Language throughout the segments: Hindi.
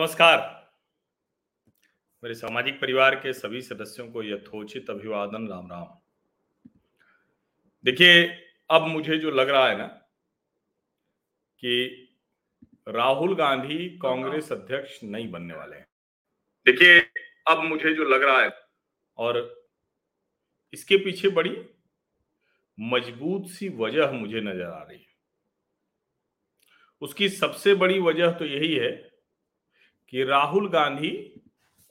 नमस्कार। मेरे सामाजिक परिवार के सभी सदस्यों को यथोचित अभिवादन, राम राम। देखिए, अब मुझे जो लग रहा है ना कि राहुल गांधी कांग्रेस अध्यक्ष नहीं बनने वाले हैं। देखिए, अब मुझे जो लग रहा है, और इसके पीछे बड़ी मज़बूत सी वजह मुझे नज़र आ रही है। उसकी सबसे बड़ी वजह तो यही है कि राहुल गांधी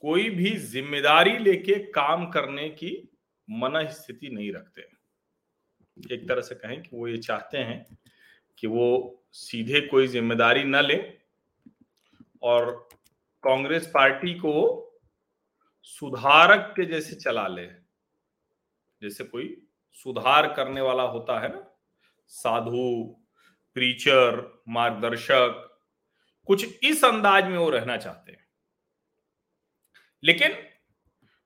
कोई भी ज़िम्मेदारी लेके काम करने की मन स्थिति नहीं रखते। एक तरह से कहें कि वो ये चाहते हैं कि वो सीधे कोई ज़िम्मेदारी न ले और कांग्रेस पार्टी को सुधारक के जैसे चला ले। जैसे कोई सुधार करने वाला होता है ना, साधु, प्रीचर, मार्गदर्शक कुछ इस अंदाज में वो रहना चाहते हैं। लेकिन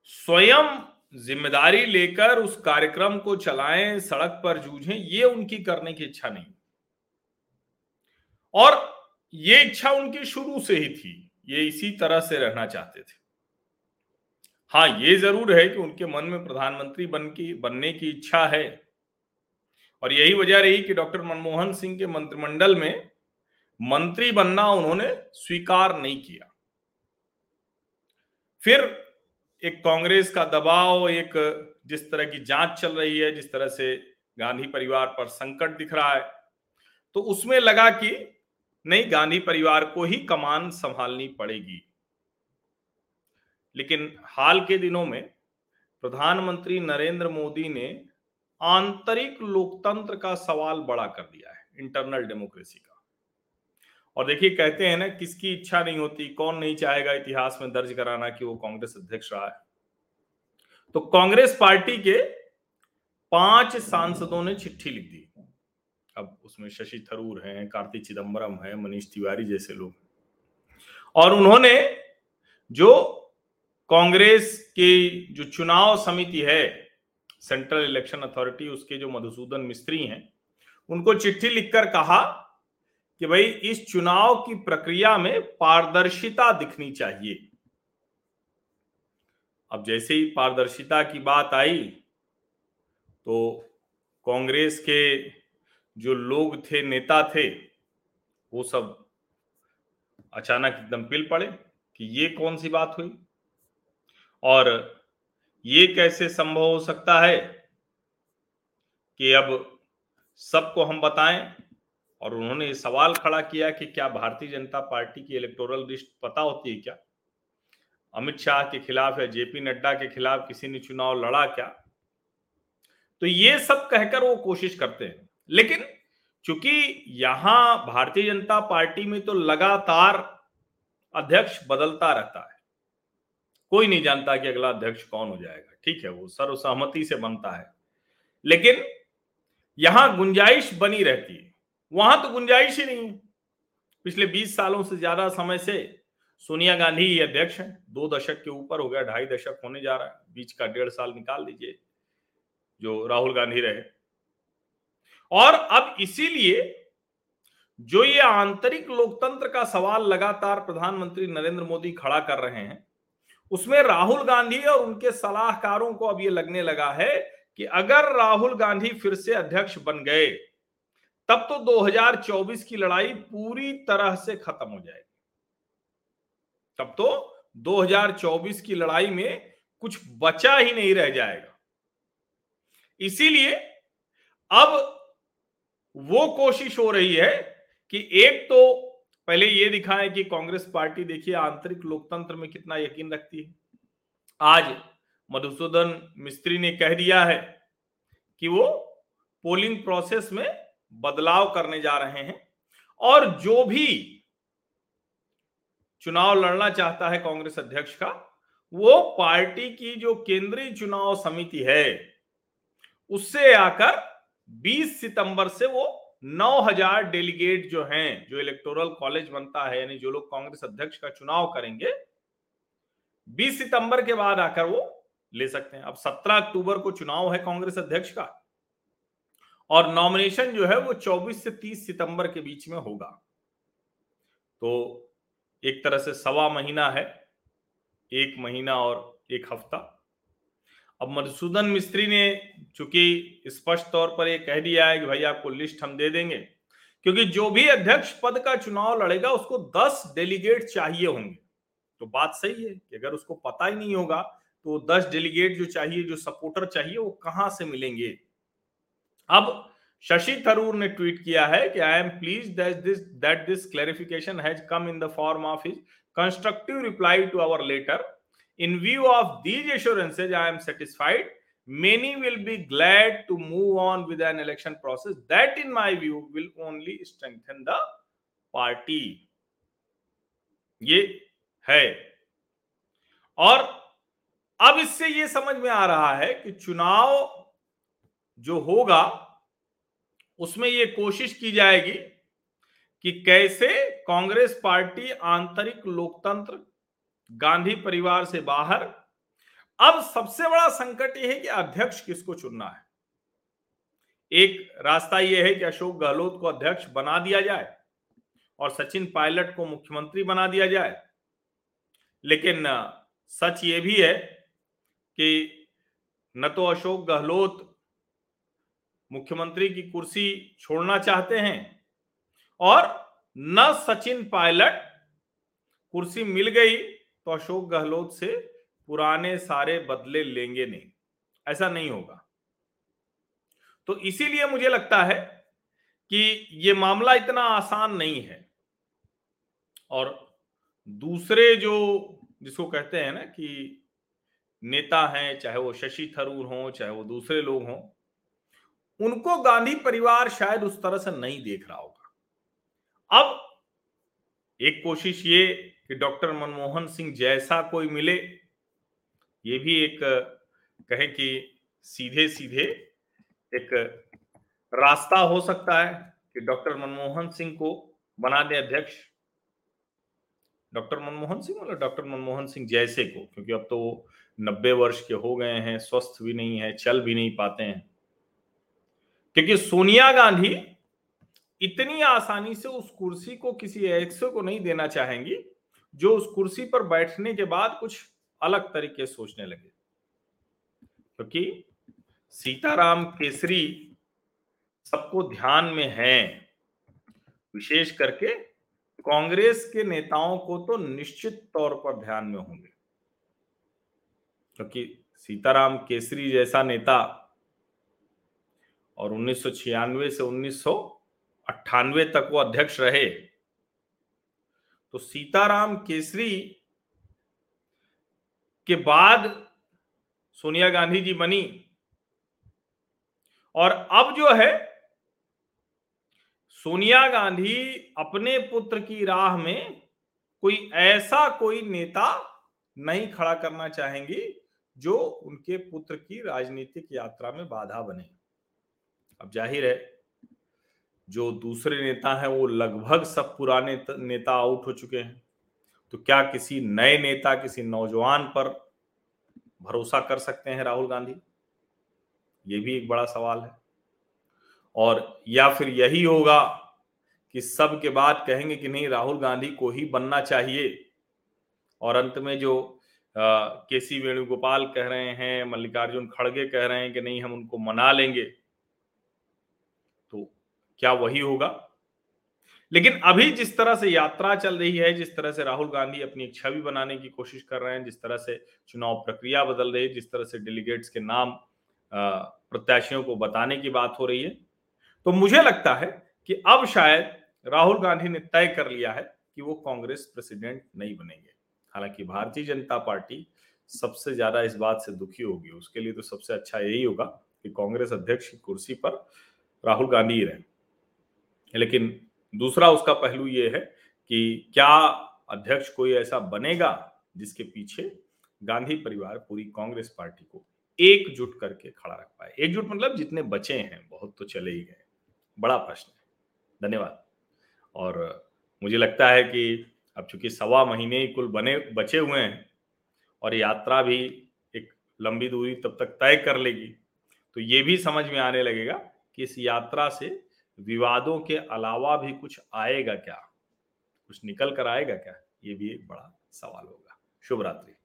स्वयं ज़िम्मेदारी लेकर उस कार्यक्रम को चलाएँ, सड़क पर जूझें, ये उनकी करने की इच्छा नहीं। और ये इच्छा उनकी शुरू से ही थी, ये इसी तरह से रहना चाहते थे। हाँ ये ज़रूर है कि उनके मन में प्रधानमंत्री बन की, बनने की इच्छा है। और यही वजह रही कि डॉक्टर मनमोहन सिंह के मंत्रिमंडल में मंत्री बनना उन्होंने स्वीकार नहीं किया। फिर एक कांग्रेस का दबाव, एक जिस तरह की जाँच चल रही है, जिस तरह से गांधी परिवार पर संकट दिख रहा है तो उसमें लगा कि नहीं, गांधी परिवार को ही कमान संभालनी पड़ेगी। लेकिन हाल के दिनों में प्रधानमंत्री नरेंद्र मोदी ने आंतरिक लोकतंत्र का सवाल बड़ा कर दिया है, इंटरनल डेमोक्रेसी का। और देखिए, कहते हैं ना, किसकी इच्छा नहीं होती, कौन नहीं चाहेगा इतिहास में दर्ज कराना कि वो कांग्रेस अध्यक्ष रहा है? तो कांग्रेस पार्टी के पाँच सांसदों ने चिट्ठी लिख दी। अब उसमें शशि थरूर हैं कार्तिक चिदम्बरम है, मनीष तिवारी जैसे लोग और उन्होंने जो कांग्रेस की जो चुनाव समिति है, सेंट्रल इलेक्शन अथॉरिटी, उसके जो मधुसूदन मिस्त्री हैं, उनको चिट्ठी लिखकर कहा कि भाई इस चुनाव की प्रक्रिया में पारदर्शिता दिखनी चाहिए। अब जैसे ही पारदर्शिता की बात आई तो कांग्रेस के जो लोग थे, नेता थे, वो सब अचानक एकदम पिल पड़े कि ये कौन सी बात हुई? और ये कैसे संभव हो सकता है कि अब सबको हम बताएँ और उन्होंने सवाल खड़ा किया कि क्या भारतीय जनता पार्टी की इलेक्टोरल लिस्ट पता होती है क्या? अमित शाह के खिलाफ या जेपी नड्डा के खिलाफ किसी ने चुनाव लड़ा क्या? तो ये सब कहकर वो कोशिश करते हैं। लेकिन चूँकि यहाँ भारतीय जनता पार्टी में तो लगातार अध्यक्ष बदलता रहता है, कोई नहीं जानता कि अगला अध्यक्ष कौन हो जाएगा। ठीक है, वो सर्वसहमति से बनता है। लेकिन यहाँ गुंजाइश बनी रहती है। वहाँ तो गुंजाइश ही नहीं है। पिछले 20 सालों से ज़्यादा समय से सोनिया गांधी ही अध्यक्ष हैं। दो दशक के ऊपर हो गया, ढाई दशक होने जा रहा है। बीच का डेढ़ साल निकाल दीजिए, जो राहुल गांधी रहे। और अब इसीलिए जो ये आंतरिक लोकतंत्र का सवाल लगातार प्रधानमंत्री नरेंद्र मोदी खड़ा कर रहे हैं, उसमें राहुल गांधी और उनके सलाहकारों को अब ये लगने लगा है कि अगर राहुल गांधी फिर से अध्यक्ष बन गए तब तो 2024 की लड़ाई पूरी तरह से खत्म हो जाएगी। तब तो 2024 की लड़ाई में कुछ बचा ही नहीं रह जाएगा। इसीलिए अब वो कोशिश हो रही है कि एक तो पहले ये दिखाएँ कि कांग्रेस पार्टी देखिए आंतरिक लोकतंत्र में कितना यकीन रखती है। आज मधुसूदन मिस्त्री ने कह दिया है कि वो पोलिंग प्रोसेस में बदलाव करने जा रहे हैं और जो भी चुनाव लड़ना चाहता है कांग्रेस अध्यक्ष का, वो पार्टी की जो केंद्रीय चुनाव समिति है, उससे आकर 20 सितंबर से वो 9000 डेलीगेट जो हैं, जो इलेक्टोरल कॉलेज बनता है, यानी जो लोग कांग्रेस अध्यक्ष का चुनाव करेंगे 20 सितंबर के बाद आकर वो ले सकते हैं। अब 17 अक्टूबर को चुनाव है कांग्रेस अध्यक्ष का और नॉमिनेशन जो है वो 24 से 30 सितंबर के बीच में होगा। तो एक तरह से सवा महीना है, एक महीना और एक हफ़्ता। अब मधुसूदन मिस्त्री ने चूँकि स्पष्ट तौर पर यह कह दिया है कि भाई आपको लिस्ट हम दे देंगे, क्योंकि जो भी अध्यक्ष पद का चुनाव लड़ेगा, उसको दस डेलीगेट चाहिए होंगे। तो बात सही है कि अगर उसको पता ही नहीं होगा तो दस डेलीगेट जो चाहिए, जो सपोर्टर चाहिए, वो कहाँ से मिलेंगे? अब शशि थरूर ने ट्वीट किया है कि I am please that this that this clarification has come in the form of his constructive reply to our letter in view of these assurances I am satisfied many will be glad to move on with an election process that, in my view, will only strengthen the party. ये है। और अब इससे ये समझ में आ रहा है कि चुनाव जो होगा, उसमें ये कोशिश की जाएगी कि कैसे कांग्रेस पार्टी आंतरिक लोकतंत्र, गांधी परिवार से बाहर, अब सबसे बड़ा संकट यह है कि अध्यक्ष किसको चुनना है? एक रास्ता यह है कि अशोक गहलोत को अध्यक्ष बना दिया जाए और सचिन पायलट को मुख्यमंत्री बना दिया जाए। लेकिन सच ये भी है कि न तो अशोक गहलोत मुख्यमंत्री की कुर्सी छोड़ना चाहते हैं और न सचिन पायलट कुर्सी मिल गई तो अशोक गहलोत से पुराने सारे बदले लेंगे नहीं। ऐसा नहीं होगा। तो इसीलिए मुझे लगता है कि ये मामला इतना आसान नहीं है। और दूसरे जो जिसको कहते हैं ना कि नेता हैं, चाहे वो शशि थरूर हो, चाहे वो दूसरे लोग हों उनको गांधी परिवार शायद उस तरह से नहीं देख रहा होगा। अब एक कोशिश ये कि डॉक्टर मनमोहन सिंह जैसा कोई मिले, ये भी एक, कहें कि सीधे सीधे एक रास्ता हो सकता है कि डॉक्टर मनमोहन सिंह को बना दे अध्यक्ष। डॉक्टर मनमोहन सिंह मतलब डॉक्टर मनमोहन सिंह जैसे को, क्योंकि अब तो वो नब्बे वर्ष के हो गए हैं, स्वस्थ भी नहीं है, चल भी नहीं पाते हैं। क्योंकि सोनिया गांधी इतनी आसानी से उस कुर्सी को किसी ऐसे को नहीं देना चाहेंगी, जो उस कुर्सी पर बैठने के बाद कुछ अलग तरीके सोचने लगे। क्योंकि सीताराम केसरी सबको ध्यान में है, विशेष करके कांग्रेस के नेताओं को तो निश्चित तौर पर ध्यान में होंगे। क्योंकि सीताराम केसरी जैसा नेता और उन्नीस सौ छियानवे से उन्नीस सौ अट्ठानवे तक वो अध्यक्ष रहे। तो सीताराम केसरी के बाद सोनिया गांधी जी बनी। और अब जो है, सोनिया गांधी अपने पुत्र की राह में कोई ऐसा कोई नेता नहीं खड़ा करना चाहेंगी जो उनके पुत्र की राजनीतिक यात्रा में बाधा बने। अब ज़ाहिर है, जो दूसरे नेता हैं, वो लगभग सब पुराने नेता आउट हो चुके हैं। तो क्या किसी नए नेता, किसी नौजवान पर भरोसा कर सकते हैं राहुल गांधी? ये भी एक बड़ा सवाल है। और या फिर यही होगा कि सब के बाद कहेंगे कि नहीं, राहुल गांधी को ही बनना चाहिए। और अंत में जो के सी वेणुगोपाल कह रहे हैं, मल्लिकार्जुन खड़गे कह रहे हैं कि नहीं, हम उनको मना लेंगे। क्या वही होगा? लेकिन अभी जिस तरह से यात्रा चल रही है, जिस तरह से राहुल गांधी अपनी छवि बनाने की कोशिश कर रहे हैं, जिस तरह से चुनाव प्रक्रिया बदल रही है, जिस तरह से डेलीगेट्स के नाम प्रत्याशियों को बताने की बात हो रही है तो मुझे लगता है कि अब शायद राहुल गांधी ने तय कर लिया है कि वो कांग्रेस प्रेसिडेंट नहीं बनेंगे। हालाँकि भारतीय जनता पार्टी सबसे ज़्यादा इस बात से दुखी होगी, उसके लिए तो सबसे अच्छा यही होगा कि कांग्रेस अध्यक्ष की कुर्सी पर राहुल गांधी ही रहे। लेकिन दूसरा उसका पहलू ये है कि क्या अध्यक्ष कोई ऐसा बनेगा जिसके पीछे गांधी परिवार पूरी कांग्रेस पार्टी को एकजुट करके खड़ा रख पाए? एकजुट मतलब जितने बचे हैं, बहुत तो चले ही गए। बड़ा प्रश्न है। धन्यवाद। और मुझे लगता है कि अब चूँकि सवा महीने ही कुल बने, बचे हुए हैं और यात्रा भी एक लंबी दूरी तब तक तय कर लेगी तो ये भी समझ में आने लगेगा कि इस यात्रा से विवादों के अलावा भी कुछ आएगा क्या? कुछ निकल कर आएगा क्या? ये भी एक बड़ा सवाल होगा। शुभ रात्रि।